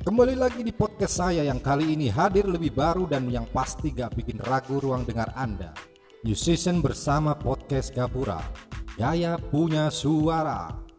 Kembali lagi di podcast saya yang kali ini hadir lebih baru dan yang pasti gak bikin ragu ruang dengar Anda. New Season bersama podcast Gapura. Gaya punya suara.